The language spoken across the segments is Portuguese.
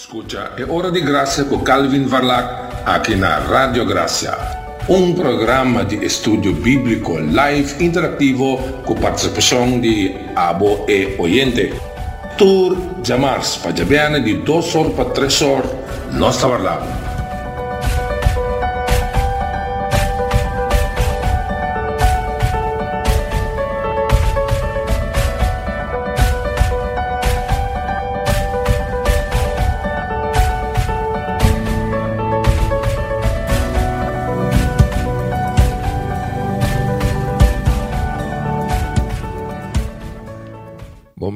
Escucha, é hora de graça com Calvin Varlac aqui na Rádio Graça. Um programa de estudo bíblico live interativo com participação de abo e oyente. Tour Jamars, pajabiana de 2 horas para 3 horas, nossa Varlac.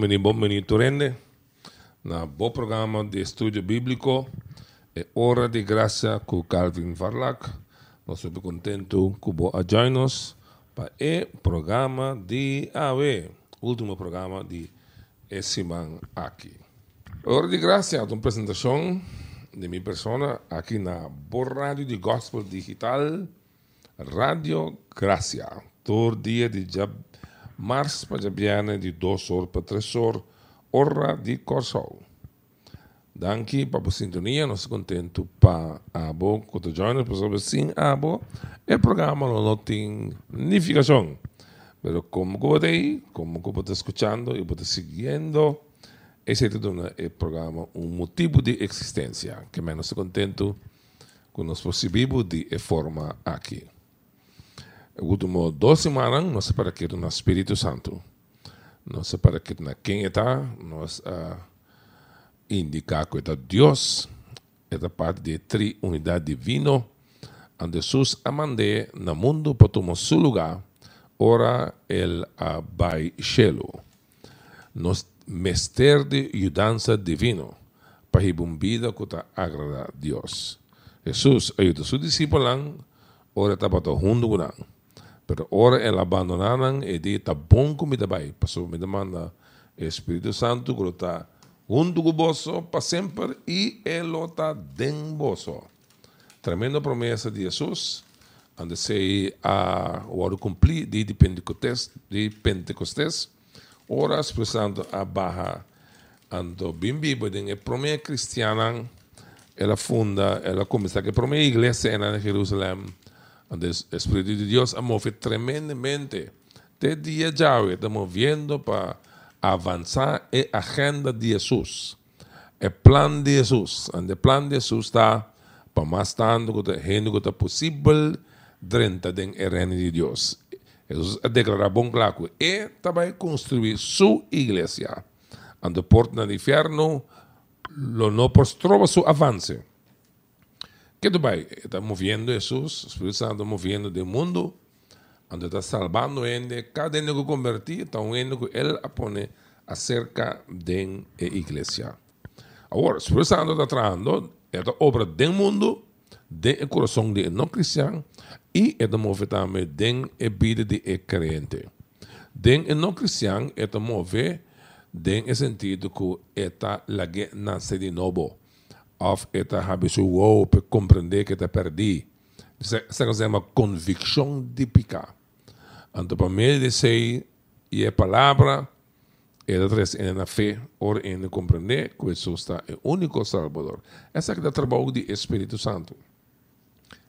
Bomeni Bomeni Turende, na bom programa de estudo bíblico, é Hora de Graça com Calvin Varlac. Nós estamos contentes com o nos para o programa de AV, último programa de esse man aqui. Hora de Graça uma apresentação de minha pessoa aqui na Boa Rádio de Gospel Digital, Rádio Graça, todo dia de Mars pajabiana di dosor patresor ora di corsol. Danke para a sintonia, nós contento para abo, quando joina, pessoas sim abo, o programa não tem significação. Pero como eu botei, como eu estou escutando e estou seguindo, esse é todo o programa um motivo de existência, que menos contento com nós possível de forma aqui último duas semanas nós para que no Espírito Santo. Nós para que na quem está nós uh, indicar que é Deus. É parte de três unidade divino onde Jesus amande no mundo para tomar seu lugar. Ora ele vai cielo nos mestre de mudança divino para vida que agrada a Deus. Jesus ajuda seus discípulos ora está para junto com Pero ora el abandonaran e di ta bom comida bai. Pasó me demanda Espírito Santo que está junto com você para sempre e ele está dentro você. Tremenda promessa de Jesus, onde se a o hora cumprir de Pentecostes, de Pentecostes, ora expressando a barra ando bem bíblia de a promessa cristiana, ela funda, ela começa a promessa igreja em Jerusalém, el Espíritu de Dios ha movido tremendamente. Desde día ya estamos viendo para avanzar en la agenda de Jesús. El plan de Jesús. El plan de Jesús está para más tanto que gente que es posible dentro del reino de Dios. Jesús ha declarado bom claro va a construir su iglesia. Ando porta del infierno, lo no postrova su avance. Que tu vai? Está movendo Jesus, Espírito Santo movendo do mundo, onde está salvando ele, cada um que convertir, está um que ele põe acerca da igreja. Agora, o Espírito Santo está trazendo esta obra do mundo, do coração de não cristão, e está movendo também da vida de crente. Do não cristão, está movendo no sentido que está la nasce de novo of esta habituou para compreender que te perdi. Isso é uma convicção típica. Então, para mim, dizer, e a palavra, é três na fé, ora em compreender que Jesus está é o único Salvador. Essa é o trabalho do Espírito Santo.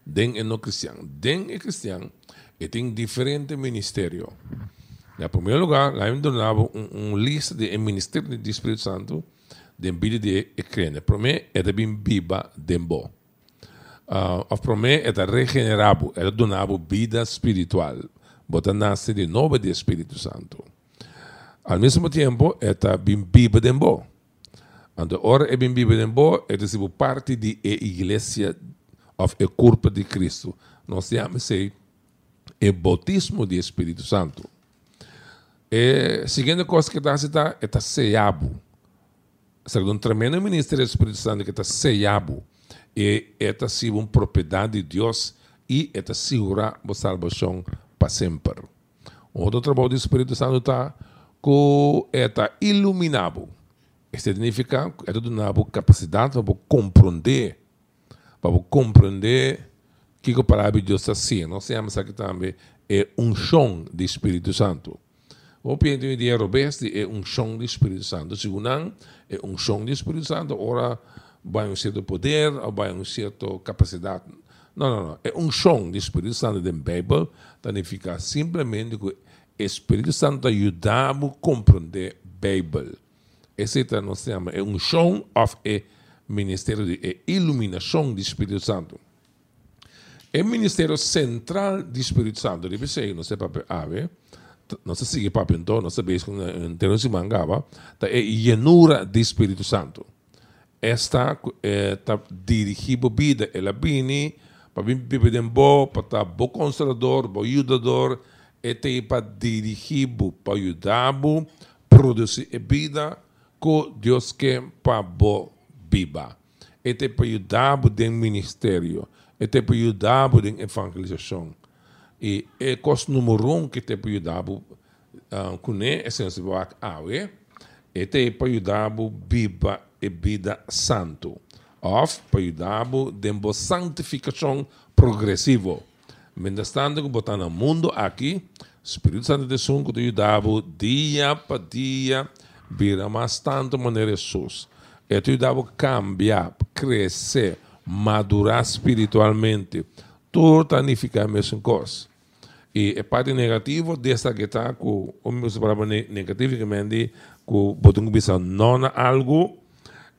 Den é no cristão. Den é cristão e tem diferente ministério. Em primeiro lugar, lá eu donava um, um lista de ministério do Espírito Santo den bidi de ekrene. Pro me é bin biba dembo. Uh, of pro me regenerabo, é donabo vida espiritual. Bota nasce de novo de Espírito Santo. Al mesmo tempo, é bin biba dembo. Ando ora é bin biba dembo, é tipo parte de a igreja of e corpo de Cristo. Nós chamamos se o bautismo de Espírito Santo. E, seguinte coisa que está é sellado um tremendo ministério do Espírito Santo que está sellado e esta é uma propriedade de Deus e esta segura a salvação para sempre. Outro trabalho do Espírito Santo está que está iluminado. Isso significa que está dando capacidade para compreender, para compreender o que a palavra de Deus está assim. Nós chamamos aqui também é um chão do Espírito Santo. O piento de Robesti é um chão do Espírito Santo. Segundo é um chão do Espírito Santo, ora vai um certo poder ou vai uma certa capacidade. Não, não, não. É um som do Espírito Santo da Bíblia, significa simplesmente que o Espírito Santo ajudava a compreender a Bíblia. Esse é nós chama é um som of é ministério de iluminação do Espírito Santo. É ministério central do Espírito Santo, deve ser, não sei papel ave, não se é papel então, não se em termos de mangaba, é a llenura do Espírito Santo. Esta está dirigida vida, ela vem para viver de bom, para estar bom consolador, bom ajudador, e para dirigir, para ajudar, produzir a vida que Deus quer para bom viva. Este para ajudar no ministério, este para ajudar na evangelização. E é coisa número um que te para ajudar com a essência do awe, este para ajudar a viva e vida santo of payudabo dembo santificação progressivo. Mendastando que botar no mundo aqui, Espírito Santo de Sunco te ajudava dia para dia, vira mais tanto maneira Jesus. E te ajudava cambiar, crescer, madurar espiritualmente. A mesma coisa. E a parte negativa dessa que está com, o meu palavra negativamente, que botam que não algo,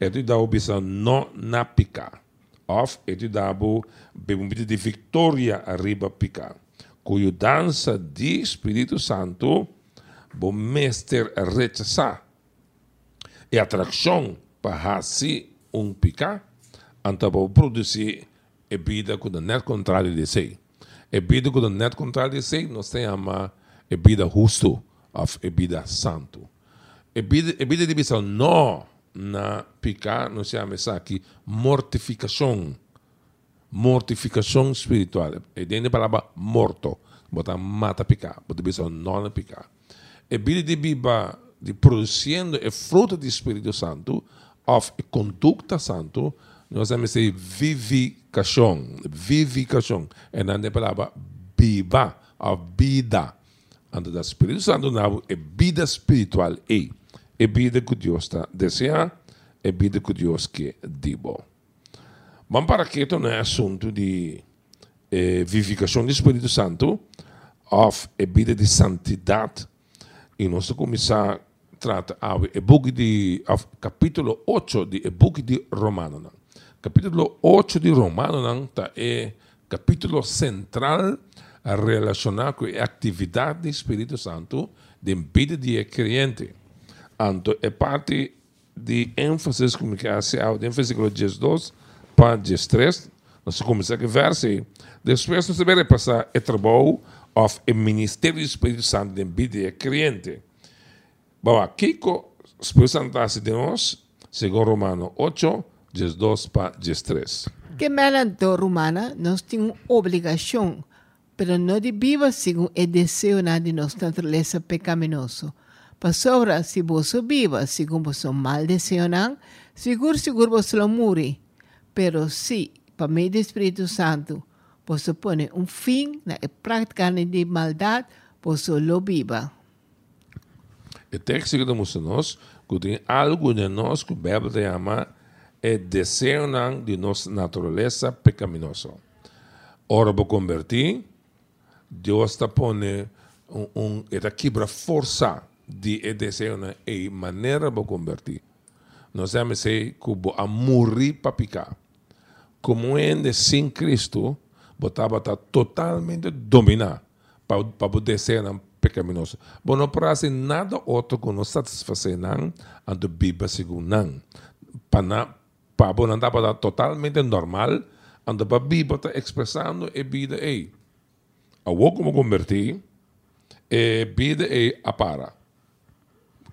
etu dabu bisa no na pica. Of etu dabu bebumite de victoria arriba pica. Cuyo dança de Espírito Santo bo mestre rechazar. E atração para si um pica, anta bo produzir e vida com o net contrário de si. E vida com o net contrário de si, nós temos e vida justo, of vida santo. E vida, e vida de bisa não na picar, se chama aqui, mortificação. Mortificação espiritual. E dentro da palavra morto, botar mata picar, botar bisa não picar. E vida de biba de produzindo o fruto do Espírito Santo, of a conduta santo, nós chamamos de vivificação. Vivificação. É a palavra biba, a vida. Antes do Espírito Santo, não é vida espiritual. E e vida que Deus está desejando, e vida que Deus quer dibo. Vamos para que não é assunto de eh, vivificação do Espírito Santo, of a vida de santidade, e nós começar a tratar o book de capítulo 8 de book de Romano. Capítulo 8 de Romano tá, é capítulo central a relacionar com a atividade do Espírito Santo de vida de crente. Anto é parte de ênfase ao de versículo 12 para 13. Nós começamos a verso. Depois nós vamos passar o trabalho of o ministério do Espírito Santo de vida crente. Bom, aqui o Espírito Santo hace de nós, segundo Romano 8, 12 para 13. Que melanto romana, nós temos obrigação, pero não de viva segundo o desejo de nossa natureza pecaminosa Pasora, si vos viva, si vos mal deseonan, seguro, seguro vos lo muri. Pero si, para mí de Espíritu Santo, vos pone un fin na práctica de maldad, vos lo viva. O texto que temos nós, que tem algo de nós que a Bíblia chama é desejo de nossa natureza pecaminosa. Ora, para convertir, Deus está pondo um, um, está quebra força de desejo na e maneira de convertir. Nós temos que a morrer para picar. Como ainda sem Cristo, botava estar totalmente dominar para poder ser pecaminoso. Bom, não parece nada outro que nos satisfazer não, a Bíblia segundo não. Para para não andar para totalmente normal, ante a Bíblia está expressando a vida aí. A como convertir, a vida é a para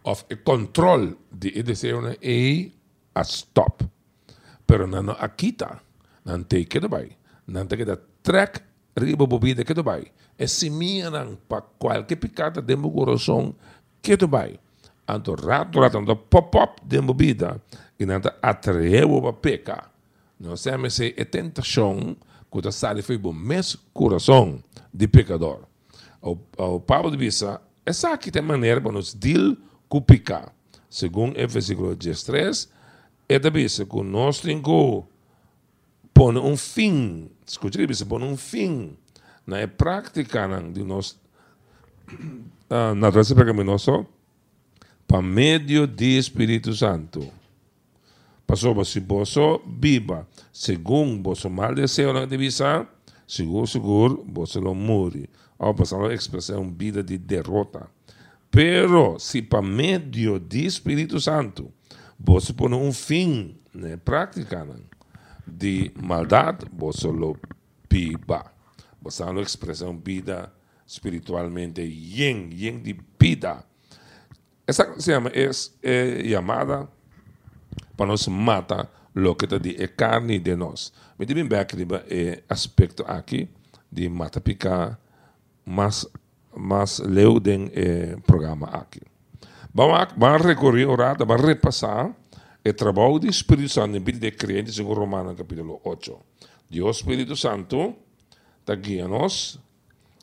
of a control de edição é a stop. Pero não akita, não tem que dabai, não tem que dar track riba bobida que dabai. É não para qualquer picada de meu coração que dabai. Anto rato rato anto pop pop de bobida e atraiu para pecar. Nós temos a tentação que sai foi o mesmo coração de pecador. O, Paulo Visa, essa aqui tem maneira para nos deal cupica. Segundo o versículo 13, é da bisa que nós temos que pôr um fim, escute isso, pôr um fim na prática de nós, uh, na natureza pecaminosa, por meio do Espírito Santo. Passou se você viva segundo vosso mal desejo na divisa, seguro, seguro, você não morre. Ou passar a expressão vida de derrota. Pero, se por meio do Espírito Santo, você põe um fim na prática de maldade, você lo viva. Você não expressão vida espiritualmente yin, yin de vida. Essa se chama, é, é chamada para nos matar lo que está de é carne de nós. Me bem bem aqui é aspecto aqui de mata picar, mas mas leu den eh, programa aqui. Vamos, vamos recorrer, orar, vamos repassar o trabalho do Espírito Santo na vida de crentes em Romanos capítulo 8. Deus Espírito Santo está guiando-nos,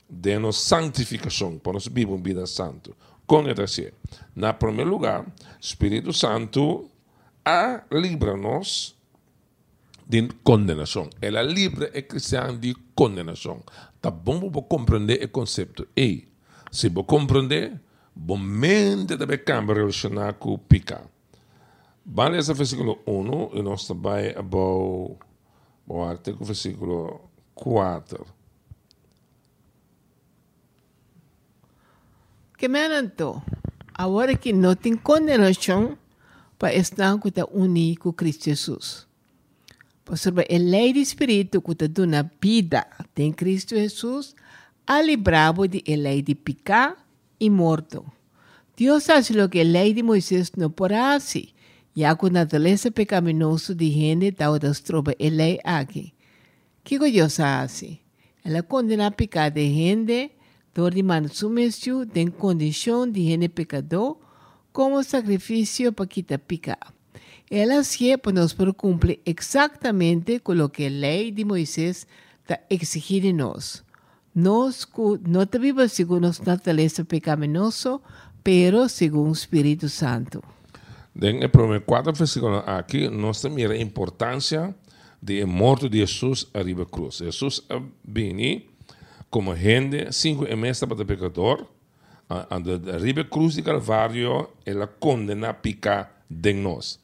dando santificação, para nós viver uma vida santa. Com assim, na primeiro lugar, Espírito Santo a livra-nos de condenação. Ela livra é cristã de condenação. Tá bom para compreender o conceito. E, se você compreender, bom mente deve cambiar relacionar com o pica. Vale esse versículo 1 e nós também vamos até o versículo 4. Que me agora que não tem condenação, para estar com o único Cristo Jesus. Por a lei do Espírito que te dá vida em Cristo Jesus, a librado de lei de picar e morto. Deus faz o que a lei de Moisés não porá fazer, já que a natureza pecaminosa de gente das tropas a lei aqui. que Deus faz? Ela condena a picar de gente, dor de mansumestiu, tem condição de gente pecador, como sacrifício para quitar picar. Ela nos cumple exactamente con lo que la ley de Moisés está exigido de nos. No te vivas según nuestra naturaleza pecaminoso, pero según Espíritu Santo. En el primer cuatro versículos aquí nos mira la importancia de muerto de Jesús arriba cruz. Jesús vino como gente cinco meses para el pecador, arriba cruz de Calvario, ela condena a picar de nós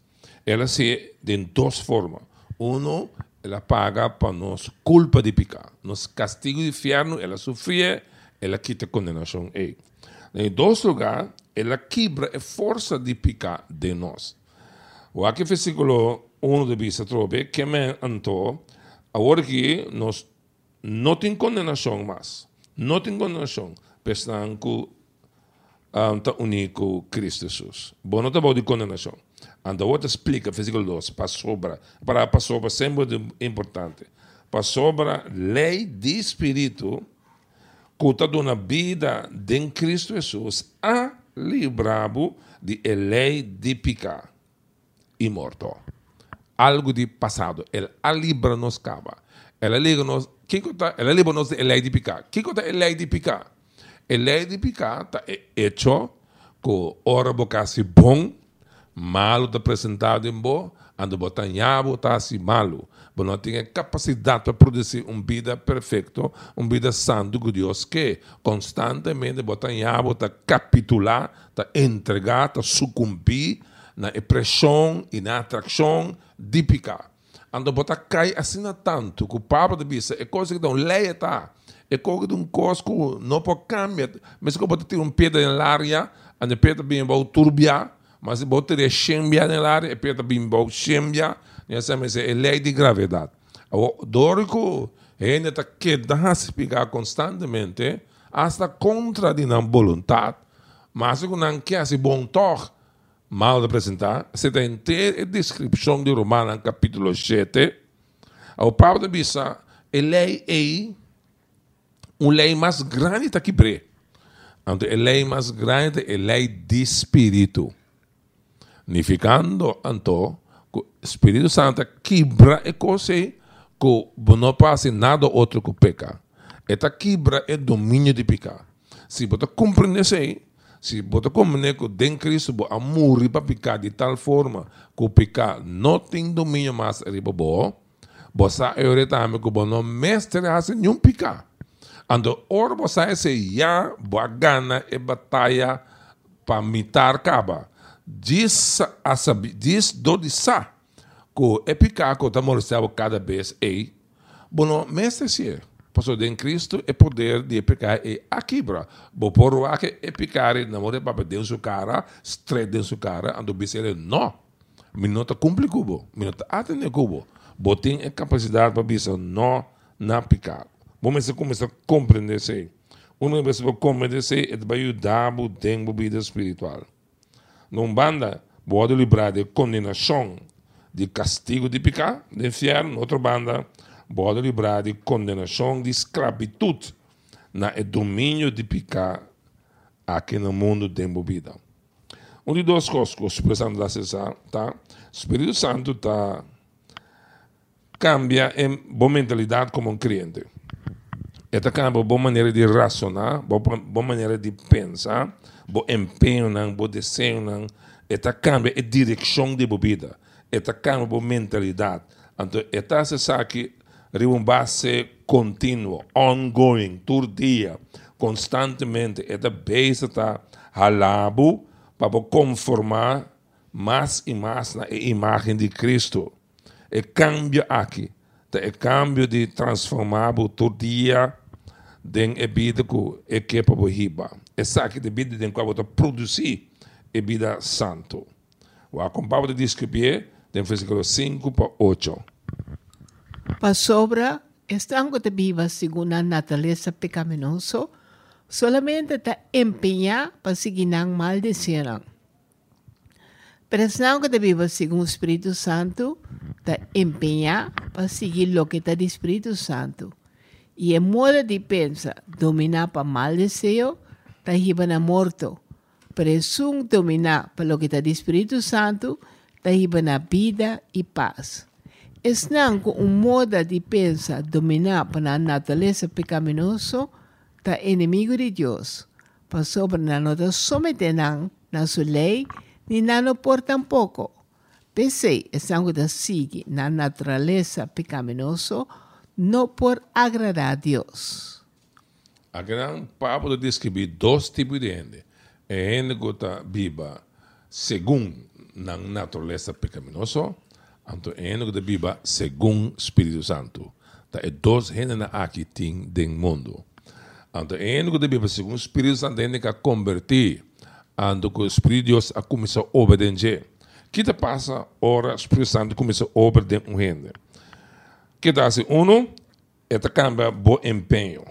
ela se de duas formas. Uno, ela paga para nos culpa de pecar. Nos castigo de inferno, ela sofria, ela quita condenação. Ei. Em dois lugares, ela quebra a força de pecar de nós. O aqui versículo 1 de Bisa trobe, que me antou, agora que nós não tem condenação mais. Não tem condenação. Pensando que um, tá único Cristo Jesus. Bom, não está de condenação. And outra explica, versículo 2, para sobra, para, para sobra sempre importante. Para sobra, lei de Espírito, que está dando vida em Cristo Jesus, a librado de lei de picar e morto. Algo de passado. Ele a libra nos cava. Ela liga nos, ela libra nos de lei de picar. Que é a lei de picar? A lei de picar está hecho com ora bocassi bom malo está apresentado em boa, ando botar nhabo está assim malo. Mas não tem capacidade para produzir uma vida perfeita, uma vida santa que Deus quer. Constantemente botar nhabo está capitular, está entregar, está sucumbir na pressão e na atração de picar. Ando botar cai assim tanto que o Pablo diz, é coisa que não leia tá. É coisa de um coisa que não pode cambiar. Mas que eu botar ter um pedra na área, a pedra bem vai turbiar, mas botere scembia nell'aria e peta bimbo scembia nel senso è lei di gravidade. Dorico é neta que dá explicar constantemente hasta contra di non volontà, mas que não quer se bom toque mal apresentar, você tem inteira descrição de Romanos capítulo 7, o Paulo diz, a lei é uma lei mais grande que bre. A lei mais grande é a lei de espírito. Significando, então, que o Espírito Santo quebra e coisa que não passa nada outro que peca. Esta quebra é domínio de pecar. Se você compreender isso, Se bota comunico den Cristo, bo amor para picar de tal forma que o picar não tem domínio mais bo sa eure também que bo não mestre nenhum picar. Ando ora bo sa esse ya bo gana e batalha para mitar caba. Diz a saber, diz do de sa, que é picar que tá molestando cada vez ei, bo não mestre se Pastor em Cristo é poder de pecar e aquibra. Bo por que é picar na mão de papa dentro sua cara, straight dentro sua cara, ando bisele não. Minuta cumpre cubo, minuta atende cubo. Bo tem a capacidade para bisa não na picar. Você começa a compreender isso. Uma vez que compreender isso, é para ajudar o tempo vida espiritual. Num banda, pode livrar de condenação, de castigo de picar, de inferno. Outra banda, pode livrar de condenação de esclavitud na domínio de picar aqui no mundo de vida. Um de duas coisas que o Espírito Santo dá cessar, tá? O Espírito Santo tá cambia em boa mentalidade como um cliente. Esta cambia boa maneira de racionar, boa, boa maneira de pensar, boa empenho, boa desejo, esta cambia a direção de bebida. Esta cambia boa mentalidade. Então, esta se sabe um base contínuo, ongoing, todo dia, constantemente, esta base está halabo para conformar mais e mais na imagem de Cristo. É cambio aqui, é cambio de transformar todo dia den a vida que é que para riba. É aqui de vida den qual produzir a vida santo. O acompanho de descrever, tem versículo 5 para 8. Para sobra, estando de viva segundo a natureza pecaminosa, solamente está empenhar para seguir mal maldecirão. Pero estando de viva segundo o Espírito Santo, está empenhar para seguir o que está do Espírito Santo. E a modo de pensar, dominar para mal desejo, está riba morto. Presum dominar para o que está do Espírito Santo, está riba vida e paz. Estão com um modo de pensar dominar para a natureza pecaminosa, está inimigo de Deus. Para sobre não nos someterão na sua lei, nem não por tampouco. Pese estão de seguir na natureza pecaminosa, não por agradar a Deus. A grande Pablo descreve dois tipos de gente. É gente que está viva segundo na natureza pecaminosa, então é gente que está viva segundo o Espírito Santo. Tá, é dois gente aqui tem do mundo. Então é gente que está viva segundo o Espírito Santo, é gente que convertir, então que o Espírito de Deus a começar a obedecer. Que passa, ora, Espírito Santo começa a obedecer um gente que dá assim, uno, esta cambia bom empenho.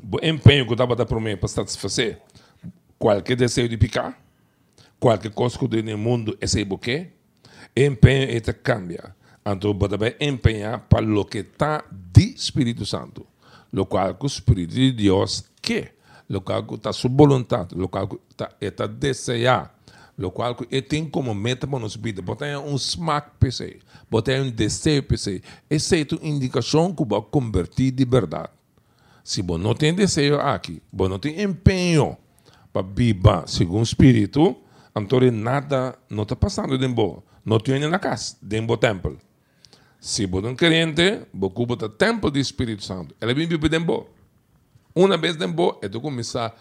Bom empenho que dá para para mim para satisfazer qualquer desejo de picar, qualquer coisa que no mundo esse o quê? Empenho esta cambia. Então, você empenhar para o que está de Espírito Santo, o qual o Espírito de Deus quer, o qual está sua vontade, o qual está, está desejar lo qual ele tem como meta para nos vida, botar um smack PC, botar um desejo PC, essa é a indicação que vai convertir de verdade. Se você não tem desejo aqui, você não tem empenho para viver segundo o Espírito, então nada não está passando dentro não tem na casa, dentro do templo. Se você é um crente, você ocupa o templo do Espírito Santo. Ele vem viver dentro. Uma vez dentro, ele começa a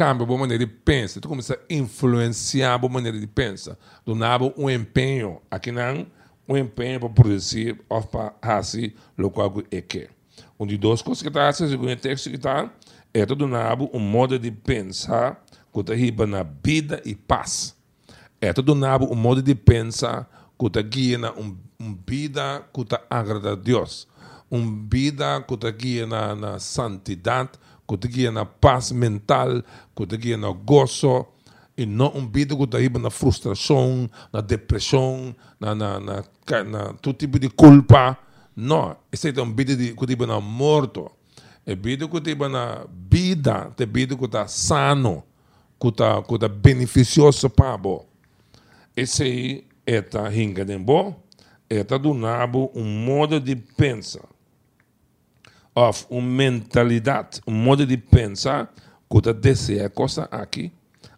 cambia a maneira de pensar, tu começa a influenciar a maneira de pensar. Do nada, um empenho, aqui não, um empenho para produzir, ou para fazer o qual é que. Um de duas coisas que está, segundo o texto que está, é do nada um modo de pensar que está riba na vida e paz. É do nada um modo de pensar que está guia na um, um vida que está agrada a Deus. Um vida que está guia na, na santidade, que na paz mental, que na gozo, e não um vida que está na frustração, na depressão, na, na, na, na todo tipo de culpa. Não, esse é um vida que está na morto. É vida que está na vida, é vida que está sano, que está, que beneficioso para você. Esse aí é a ringa de bom, é do nabo um modo de pensar of uma mentalidade, um modo de pensar que deseja coisa aqui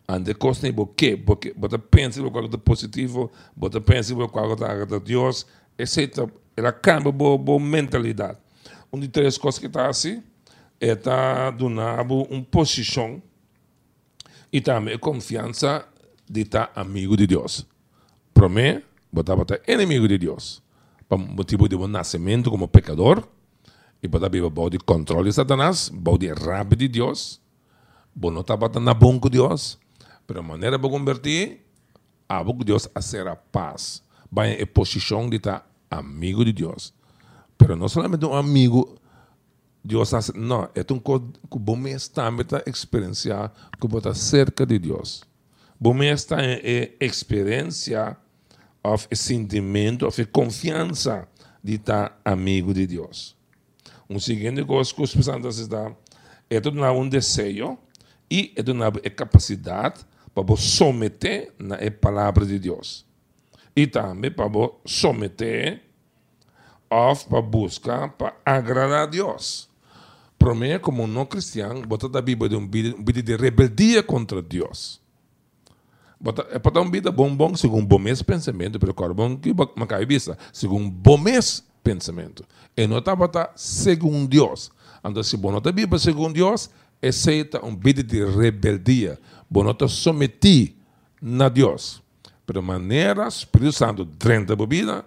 Ande costa nem porque, porque bota pensa em algo positivo, bota pensa em algo de Deus, etc. Ela cambia boa mentalidade. Um de três coisas que está assim é tá donando uma posição e também confiança de estar amigo de Deus. Para mim, botar botar inimigo de Deus. Por motivo de um nascimento como pecador, e botar viver de controle de Satanás, de rápido de Deus, bom não está botando na bom com Deus, pero a maneira de convertir, a bom Deus a ser a paz. Vai em posição de estar amigo de Deus. Pero não somente um amigo, Deus hace, não, é um que bom está a experienciar que está cerca de Deus. Bom está em experiência of sentimento, of confiança de estar amigo de Deus. Um seguinte coisa que os pessoas está é um desejo e é uma capacidade para someter na palavra de Deus. E também para someter of para buscar para agradar a Deus. Para mim, como não cristão, botar da Bíblia de um vídeo de rebeldia contra Deus. Bota, é para dar um vida bom, segundo bom mês pensamento, pelo qual bom que uma cabeça, segundo bom mês pensamento. E não está botar segundo Deus. Então, se não está Bíblia segundo Deus, aceita um vida de rebeldia. Bom não está sometido na Deus. Pero maneira, Espírito Santo, dentro da vida,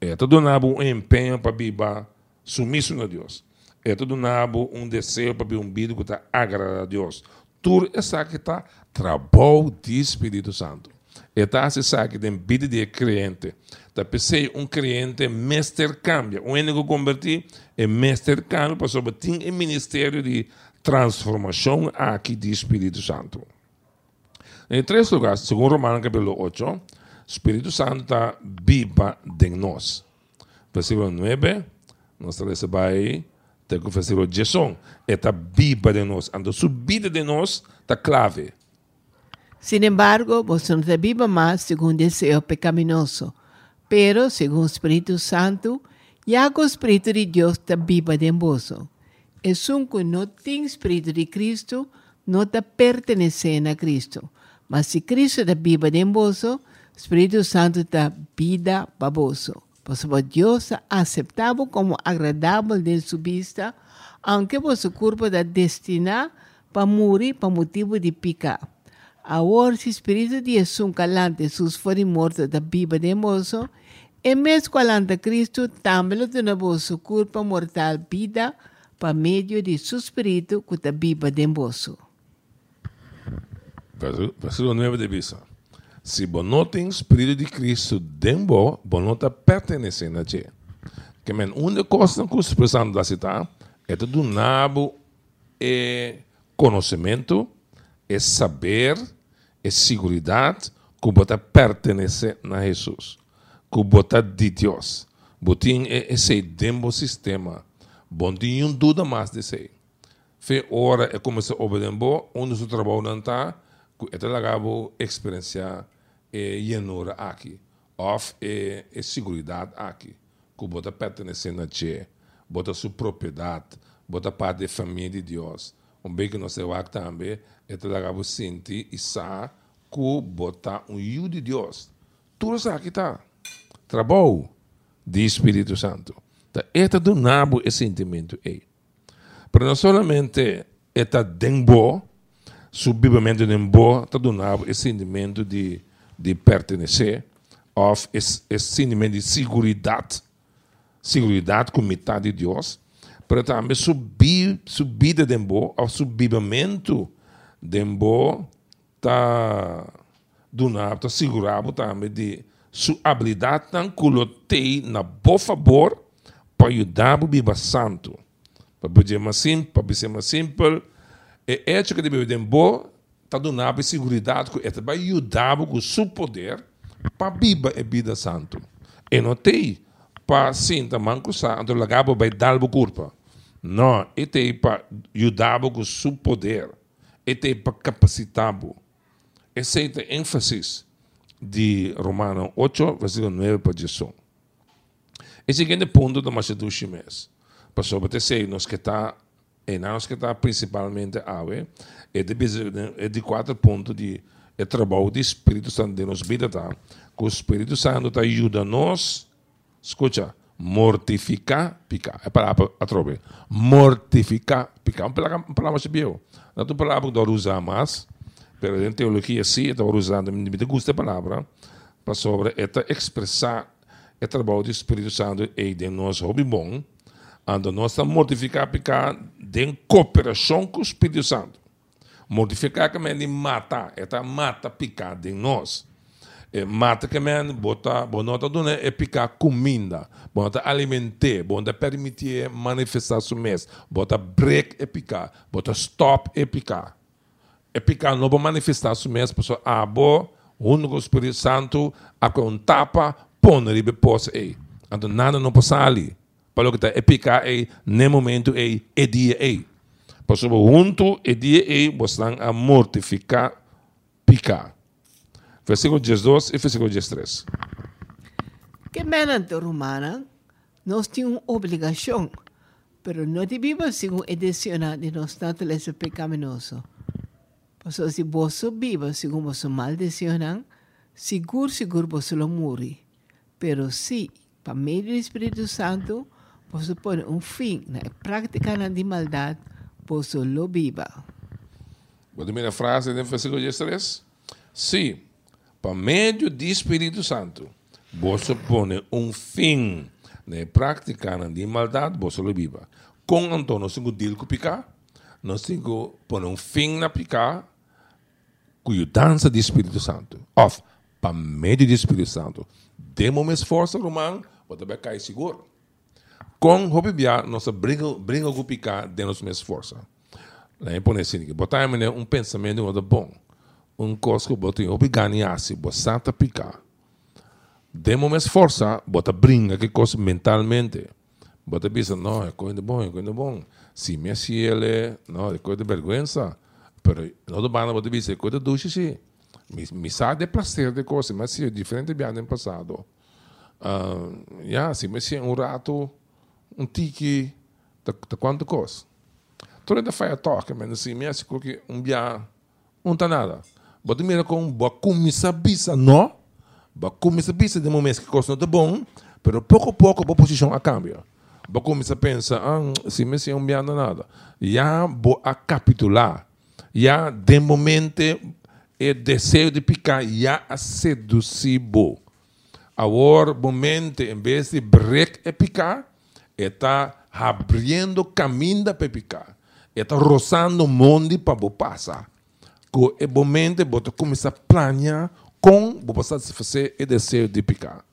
é todo nabo um empenho para sumiço na Deus. É todo nabo um desejo para um vida que está agradar a Deus. Tudo essa que está trabalho do Espírito Santo. Eta se sabe que vida de crente. Da pensei um mestre cambia. O único convertir é mestre cambia para tem o ministério de transformação aqui do Espírito Santo. Em três lugares, segundo Romanos capítulo 8, Espírito Santo está viva de nós. Versículo 9, nós recebemos tem que o Jesus, está viva de nós. Então, sua vida de nós está clave. Sin embargo, vos no te viva más según deseo pecaminoso, pero según Espíritu Santo, ya el Espíritu de Dios te viva de vos. Es un que no tiene Espíritu de Cristo, no te pertenece a Cristo. Mas si Cristo te viva de vos, Espíritu Santo te vida para vos. Pues Dios ha aceptado como agradable de su vista, aunque vuestro cuerpo está destinado para morir por motivo de pecado. Agora, se o Espírito de Jesus calante sus forem mortos da Bíblia de moço, e mesmo calante Cristo, também de nosso culpa mortal vida, por meio de seu Espírito que da Bíblia de moço. Versículo 9 de Bisa. Se você tem Espírito de Cristo dentro, você não está pertencendo a Ele. Que men, uma coisa que os precisamos da cidade é do nabo é conhecimento, é saber, é segurança que você pertence a Jesus, que você de Deus. Você é esse demo sistema. Bom, tem um dúvida mais de si. Fe hora é como se obedembo, onde o trabalho não está, que é lagabo experiência e llenura aqui. Of é, é segurança aqui. Que você pertence a Deus. Bota sua propriedade, bota parte da família de Deus um bem que nós temos também, é trabalhar sentir e saber que botar um io de Deus. Tudo isso aqui está. Trabalho do Espírito Santo. Tá, é do nabo esse sentimento aí. Mas não somente é dembo, subibamente dembo, está do nabo esse sentimento de, de pertencer, of esse, esse sentimento de segurança, segurança com metade de Deus, para também subir, subida de Dembo, ao de Dembo, tá do nada, tá segurado também de sua habilidade tão colotei na bom favor para ajudar o Biba Santo. Para ser mais simples, para ser mais simples, é ética de Biba Dembo, tá do nada, segurança, que é vai ajudar com o seu poder para Biba e Vida Santo. E não tem para sim, também cruzar, então o vai dar o corpo. Não, este é para ajudar com o seu poder. Este é para capacitar. É o ênfase de Romano 8, versículo 9 para Jesus. E seguinte ponto da Macedúcia mês. Para nós que está e nós que está principalmente ave, é de, de quatro pontos de é trabalho do Espírito Santo de nos vida, tá? Que o Espírito Santo tá ajuda nós, escuta, mortificar, picar. É palavra a trobe. Mortificar, picar. Uma palavra, uma palavra. Não é uma palavra que eu usar mais, em teologia sim, eu estou usando, me gusta a palavra, para sobre é expressar o trabalho do Espírito Santo e de nós hobby bom, ando nós mortificar, picar, de cooperação com o Espírito Santo. Mortificar que é matar, é mata, picar de nós. E mata que men bota bonota dona é picar comida. Bota alimentar bota permitir manifestar su mes bota break e picar. Bota stop e picar e picar não manifestar su mes pessoa abo único Espírito Santo a com tapa põe ribe pos e então nada não passa ali para o que está e picar e nem momento e e dia e pessoa junto e dia e você a mortificar picar versículo 12 e versículo 13. Que mente humana, nós temos obrigação, pero não devemos segundo a edição de nossa natureza. Porque se você vive segundo você maldição, seguro, seguro você não morre. Pero se, para meio do Espírito Santo, você põe um fim na prática de maldade, você lo terminar a frase no versículo 13. Sim, por meio do Espírito Santo, você põe um fim na prática de maldade, você lo viva. Com então, nós temos que picar, temos que pôr um fim na picar, com a dança do Espírito Santo. Off, por meio do Espírito Santo. Demos uma esforço, romano, você vai cair seguro. Com o bibia, nós briga, briga com picar, demos uma esforço. Lá põe assim, botar um pensamento de bom un cosco bota obi ganiasi, bo santa pica. Demo mais força, bota brinca que coisa mentalmente. Bota pensa, não, é coisa bom, é coisa bom. Se me ele, não, é coisa de vergonha. Pero não do bana bota pensa, é coisa doce, sim. Me, me sabe de prazer de coisa, mas se é diferente do ano passado. Uh, yeah, se me um rato, um tique, de, de quanto coisa. Tudo ainda faz a toque, mas assim, me acho que um dia, não tá nada. Bota mira com comissa bisa, não? Comissa bisa de momento que coisa não é bom, mas pouco a pouco a posição a cambia. Ba começa a pensar, ah, se me se um biano nada. Já vou a capitular. Já de momento o desejo de picar já a seduzir. Agora, momento, em vez de break e picar, está abrindo caminho para picar. Está roçando o mundo para passar que é momento você começar a planear com você fazer e desejo de picar.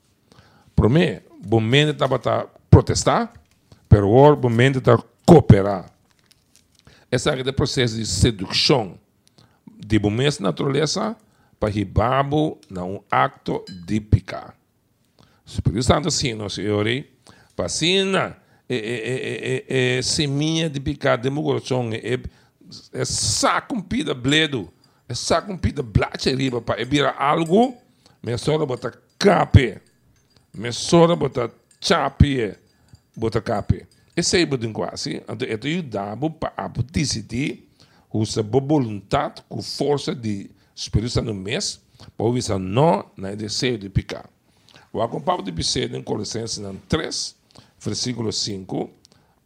Para mim, o momento estava a protestar, mas o momento está cooperar. Esse é o processo de sedução de momento natureza para ribabo um acto de picar. O Espírito Santo assim, não senhor, vacina, é, é, é, é, seminha de picar, de coração, é é saco pida bledo, é saco pida blache riba para ebira algo, me sora bota cape, me sora bota chape, bota cape. Esse é o quase, então é o dabo para decidir, usa boa vontade, com força de Espírito Santo mês, para ouvir não na desejo de picar. O acompanho de Bicede em Colossenses 3, versículo 5,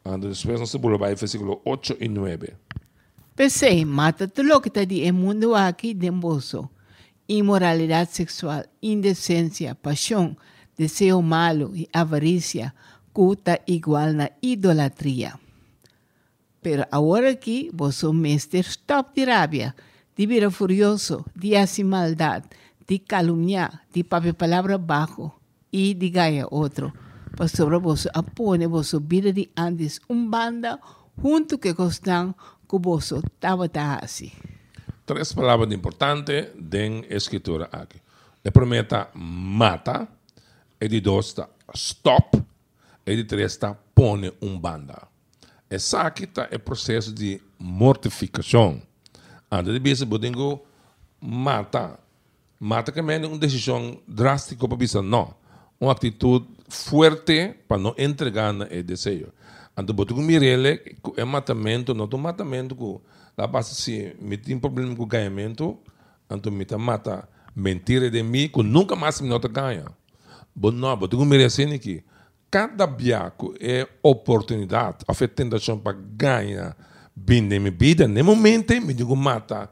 e depois nós vamos para versículo 8 e 9. Pensei, mata todo lo que está en mundo aquí de embozo. Inmoralidad sexual, indecencia, pasión, deseo malo y avaricia, cuta igual na idolatría. Pero ahora aquí vos mestre stop de rabia, de vida furioso, de hacer maldad, de calumniar, de papel palabra bajo y de gaya otro. Sobre vos apone vos vida de antes un banda junto que costan kuboso assim. Três palavras importantes den escritura aqui. A primeira mata, e de está stop, e três está pone um banda. Essa aqui está o processo de mortificação. Antes de bisa, bodingo mata. Mata que é uma decisão drástica para bisa, não. Uma atitude forte para não entregar o desejo. Anto botu mirele é matamento, não é matamento que lá passa se me tem problema com ganhamento, anto me tá mata mentira de mim que nunca mais me nota ganha. Bom, não, botu mirele assim que cada biaco é oportunidade, a tentação para ganhar bem de minha vida, no momento me digo mata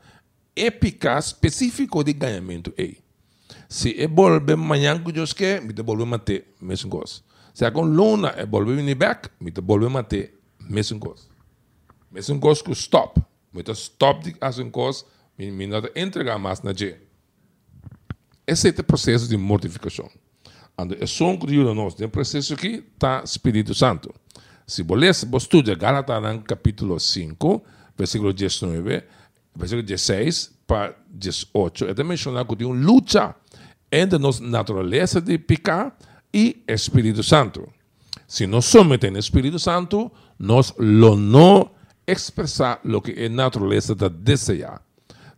eficaz específico de ganhamento é. Se é volver amanhã que Deus quer, me devolve matar, mesmo coisa. Se com luna é volver vir back, me devolve matar, mesmo coisa. Mesmo coisa que stop. Me stop de fazer coisa, me, me entregar mais na G. Esse é o processo de mortificação. É só um curioso nós, tem processo aqui, está Espírito Santo. Se você estuda Gálatas capítulo 5, versículo 19, versículo 16 para 18, é mencionado que tem uma luta entre nossa natureza de pecar e Espírito Santo. Se nós sometemos Espírito Santo, nós lo não expressar o que é natureza de desejar.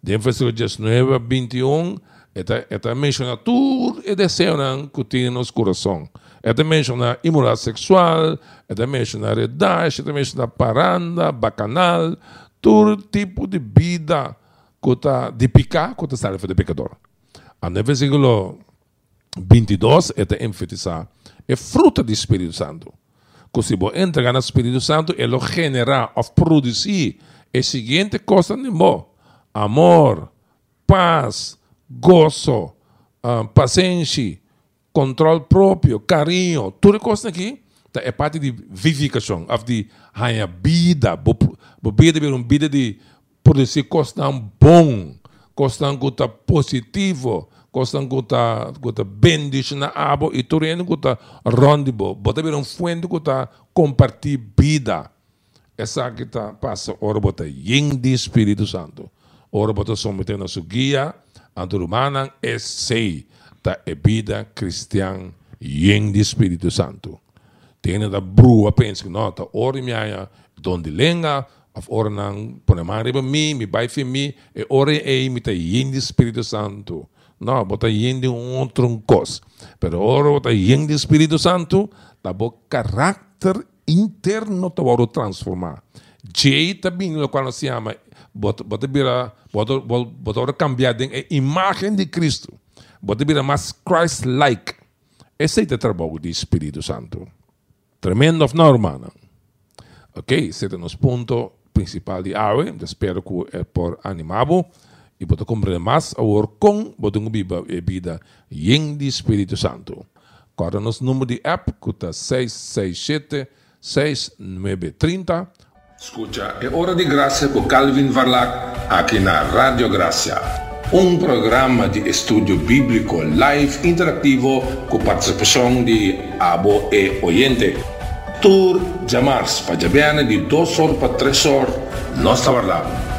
De versículo 19 a 21, Eta, eta menciona tudo e desejo que tem no nosso coração. Eta menciona imoralidade sexual, eta menciona redaz, eta menciona paranda, bacanal, todo tipo de vida que está de picar, que está de pecador. No versículo 22, eta enfatizar, é fruta do Espírito Santo. Que se você entregar no Espírito Santo, ele genera, ou produzir, a seguinte coisa amor, paz, gozo, uh, paciência, controle próprio, carinho, tudo coisa aqui é parte de vivificação, de a vida, a vida é uma vida de produzir coisas bom, coisas que positivo, coisas que na abo e tudo isso que está rondibo, bota ver um fuente que está compartilhar vida. Essa que está passa, ora bota yin de Espírito Santo, ora bota someter nosso guia, Anturumanan é sei da vida cristã em de Espírito Santo. Tem da brua pensa que não, tá ora minha, donde lenga, a mão para mim, me vai para mim, e ora é me tá em de Espírito Santo. Não, bota em de um outro coisa. Pero ora bota em de Espírito Santo, tá bom caráter interno tá bom transformar. Jay também, o qual se chama bota, bota vira, bota, bota cambiar a imagem de Cristo. Bota vira mais Christ-like. Esse é o trabalho do Espírito Santo. Tremendo, não, irmã? Ok, esse é o nosso ponto principal de hoje. Espero que é por animado. E bota compreender mais agora com bota uma vida em de Espírito Santo. Agora, nosso número de app, está 667 6930 Escucha, é hora de graça com Calvin Varlac aqui na Rádio Graça. Um programa de estudo bíblico live interativo com participação de abo e oyente. Tour Jamars, para de 2 horas para 3 horas, nós estamos lá.